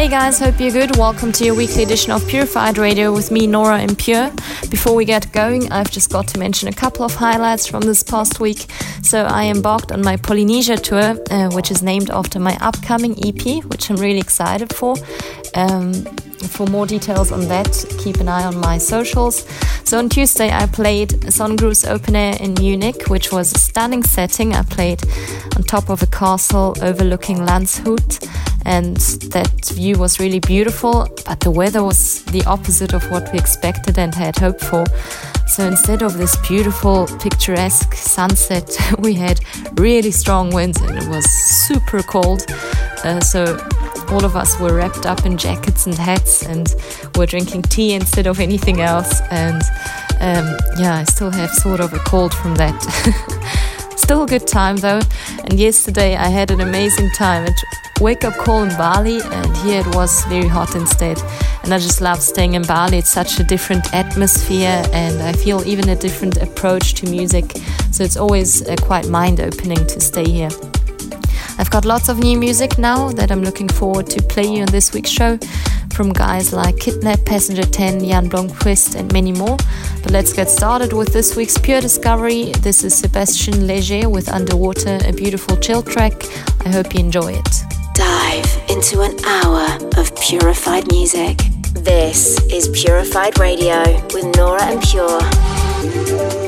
Hey guys, hope you're good. Welcome to your weekly edition of Purified Radio with me, Nora En Pure. Before we get going, I've just got to mention a couple of highlights from this past week. So, I embarked on my Polynesia tour, uh, which is named after my upcoming EP, which I'm really excited for. Um, for more details on that, keep an eye on my socials. So on Tuesday, I played Sonnengruß Open Air in Munich, which was a stunning setting. I played on top of a castle overlooking Landshut, and that view was really beautiful, but the weather was the opposite of what we expected and had hoped for. So instead of this beautiful, picturesque sunset, we had really strong winds and it was super cold. Uh, so all of us were wrapped up in jackets and hats and were drinking tea instead of anything else. And um, yeah, I still have sort of a cold from that. still a good time though. And yesterday I had an amazing time at Wake Up Call in Bali, and here it was very hot instead. And I just love staying in Bali. It's such a different atmosphere, and I feel even a different approach to music. So it's always uh, quite mind opening to stay here. I've got lots of new music now that I'm looking forward to play you on this week's show from guys like Kidnap, Passenger 10, Jan Blomqvist, and many more. But let's get started with this week's Pure Discovery. This is Sebastien Leger with Underwater, a beautiful chill track. I hope you enjoy it. Dive into an hour of purified music. This is Purified Radio with Nora En Pure.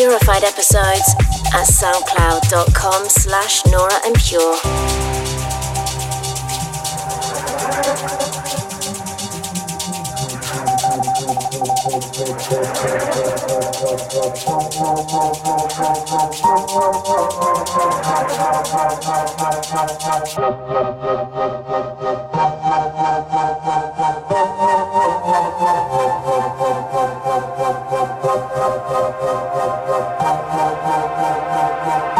purified episodes at soundcloud.com slash Nora En Pure. Thank you. Thank you.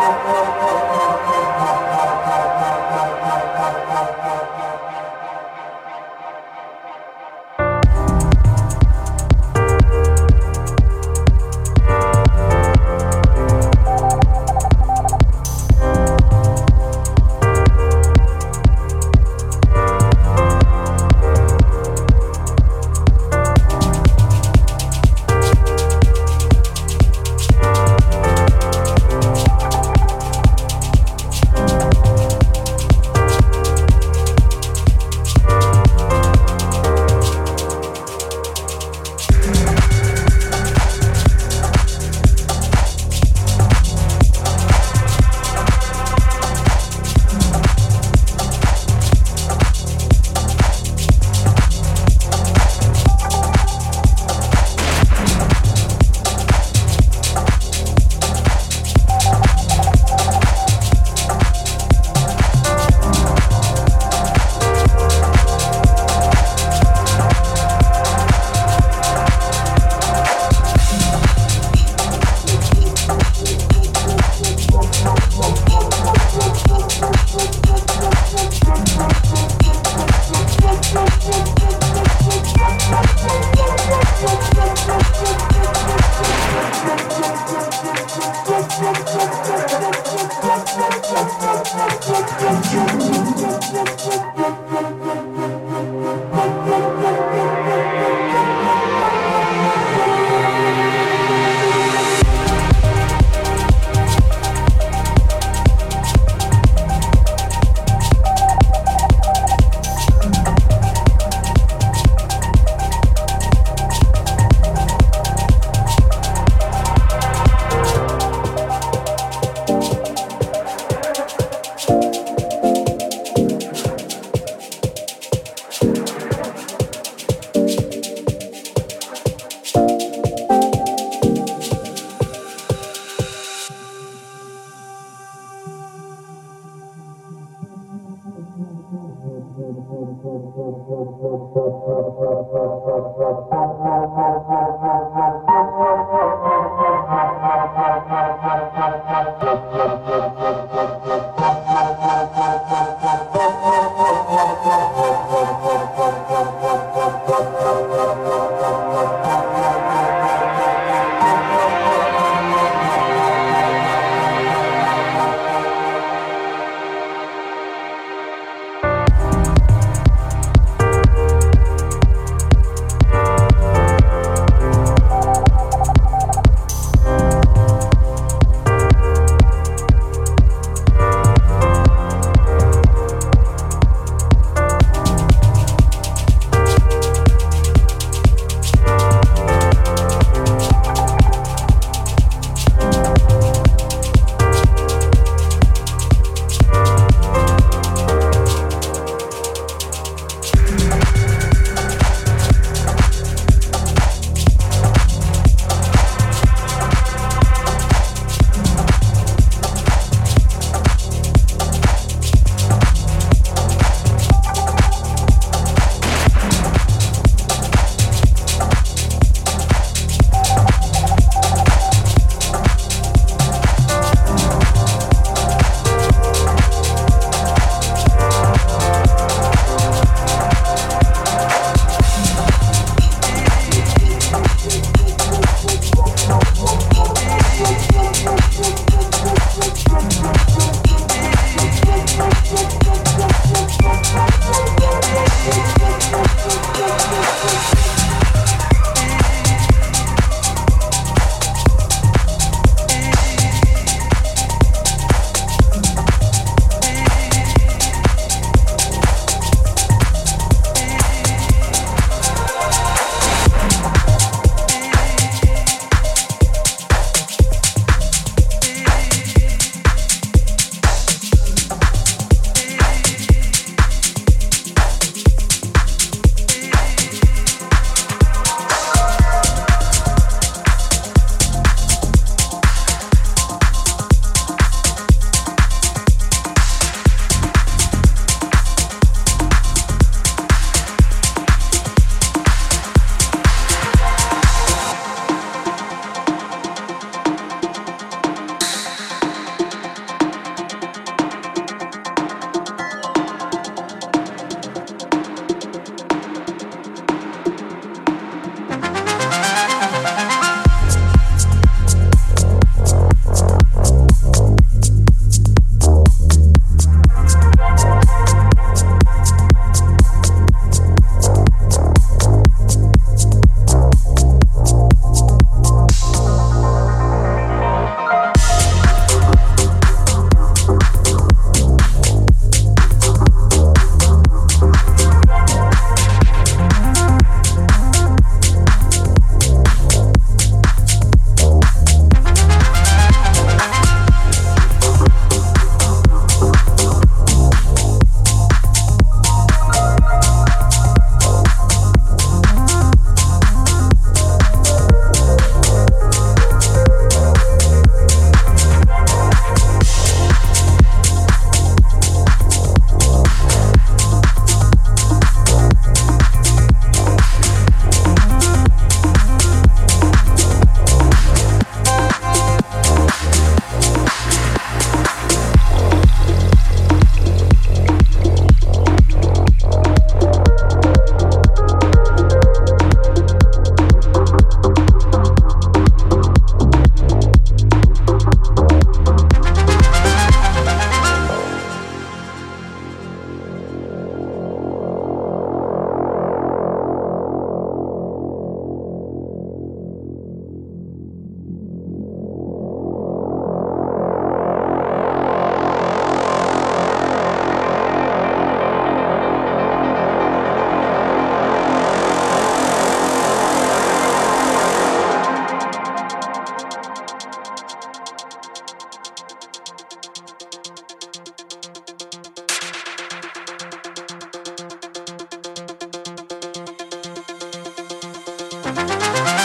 Bye.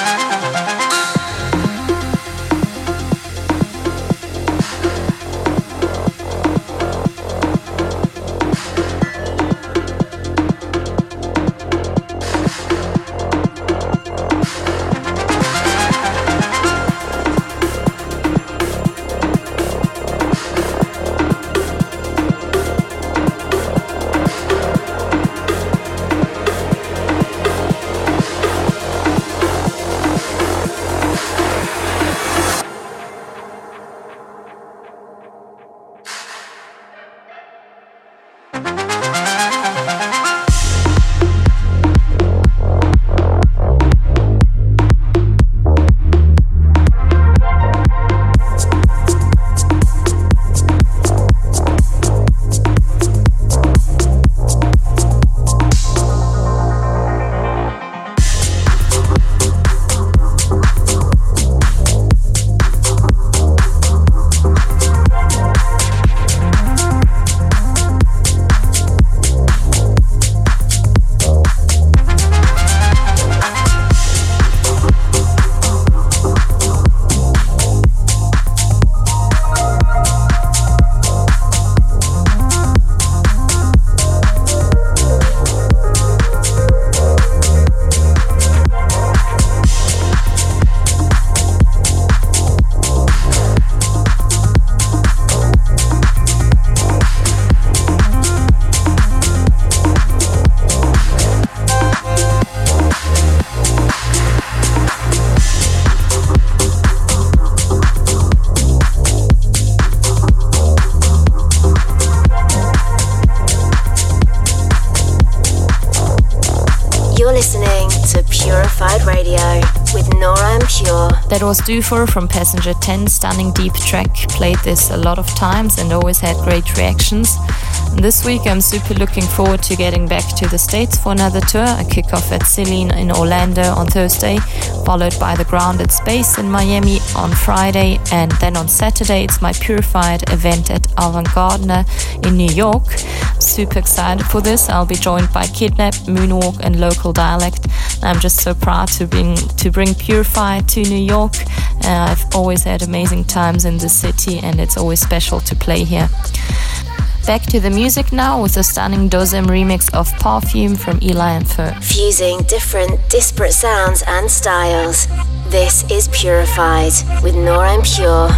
That was Dufour from Passenger 10, stunning deep track. Played this a lot of times and always had great reactions. This week I'm super looking forward to getting back to the States for another tour. I kick off at Celine in Orlando on Thursday, followed by the Grounded Space in Miami on Friday, and then on Saturday it's my Purified event at Avant Gardner in New York. Super excited for this. I'll be joined by Kidnap, Moonwalk, and Local Dialect. I'm just so proud to bring to bring Purified to New York. Uh, I've always had amazing times in the city, and it's always special to play here. Back to the music now with a stunning Dosem remix of Perfume from Eli and Fur. Fusing different, disparate sounds and styles. This is Purified with Nora En Pure.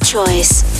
Choice.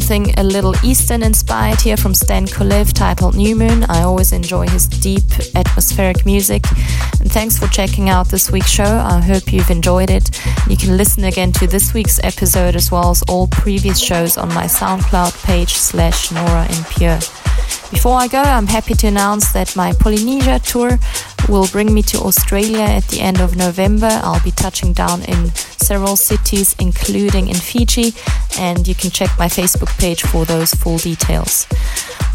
Something a little Eastern inspired here from Stan Kolev titled New Moon. I always enjoy his deep atmospheric music. And thanks for checking out this week's show. I hope you've enjoyed it. You can listen again to this week's episode as well as all previous shows on my SoundCloud page slash Nora En Pure. Before I go, I'm happy to announce that my Polynesia tour will bring me to Australia at the end of November. I'll be touching down in several cities, including in Fiji, and you can check my Facebook page for those full details.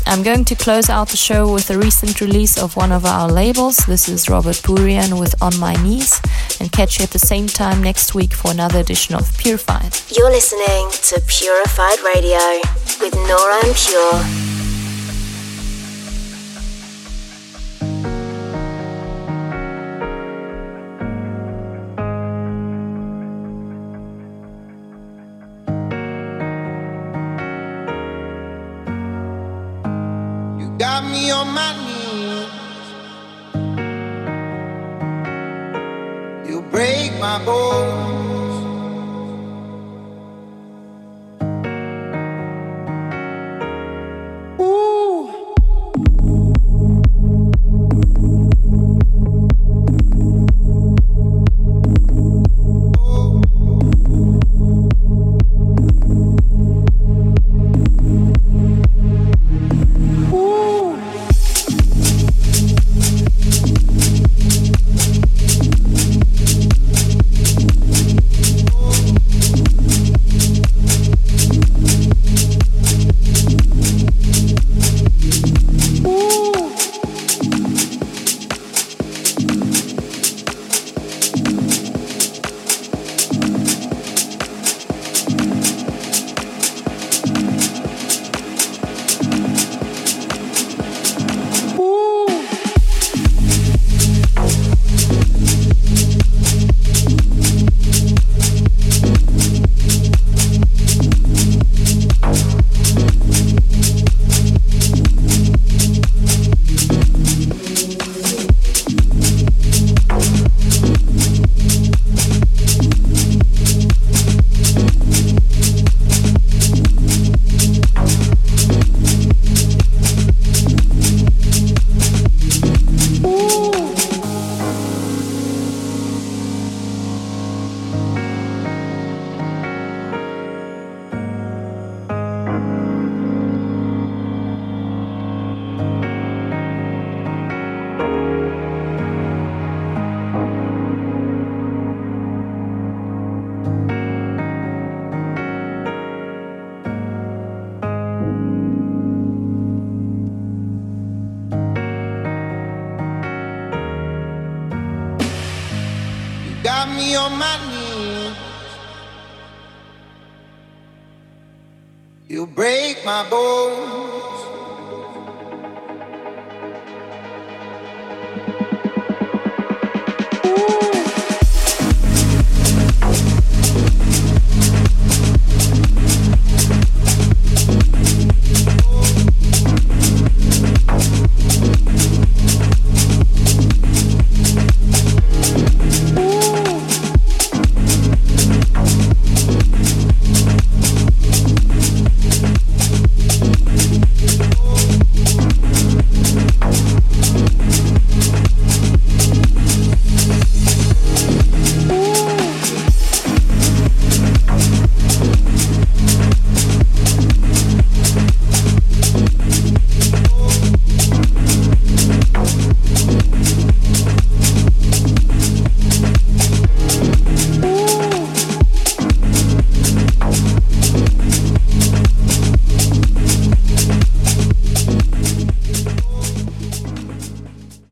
I'm going to close out the show with a recent release of one of our labels. This is Robert Burian with On My Knees, and catch you at the same time next week for another edition of Purified. You're listening to Purified Radio with Nora En Pure. On my knees. You break my bones.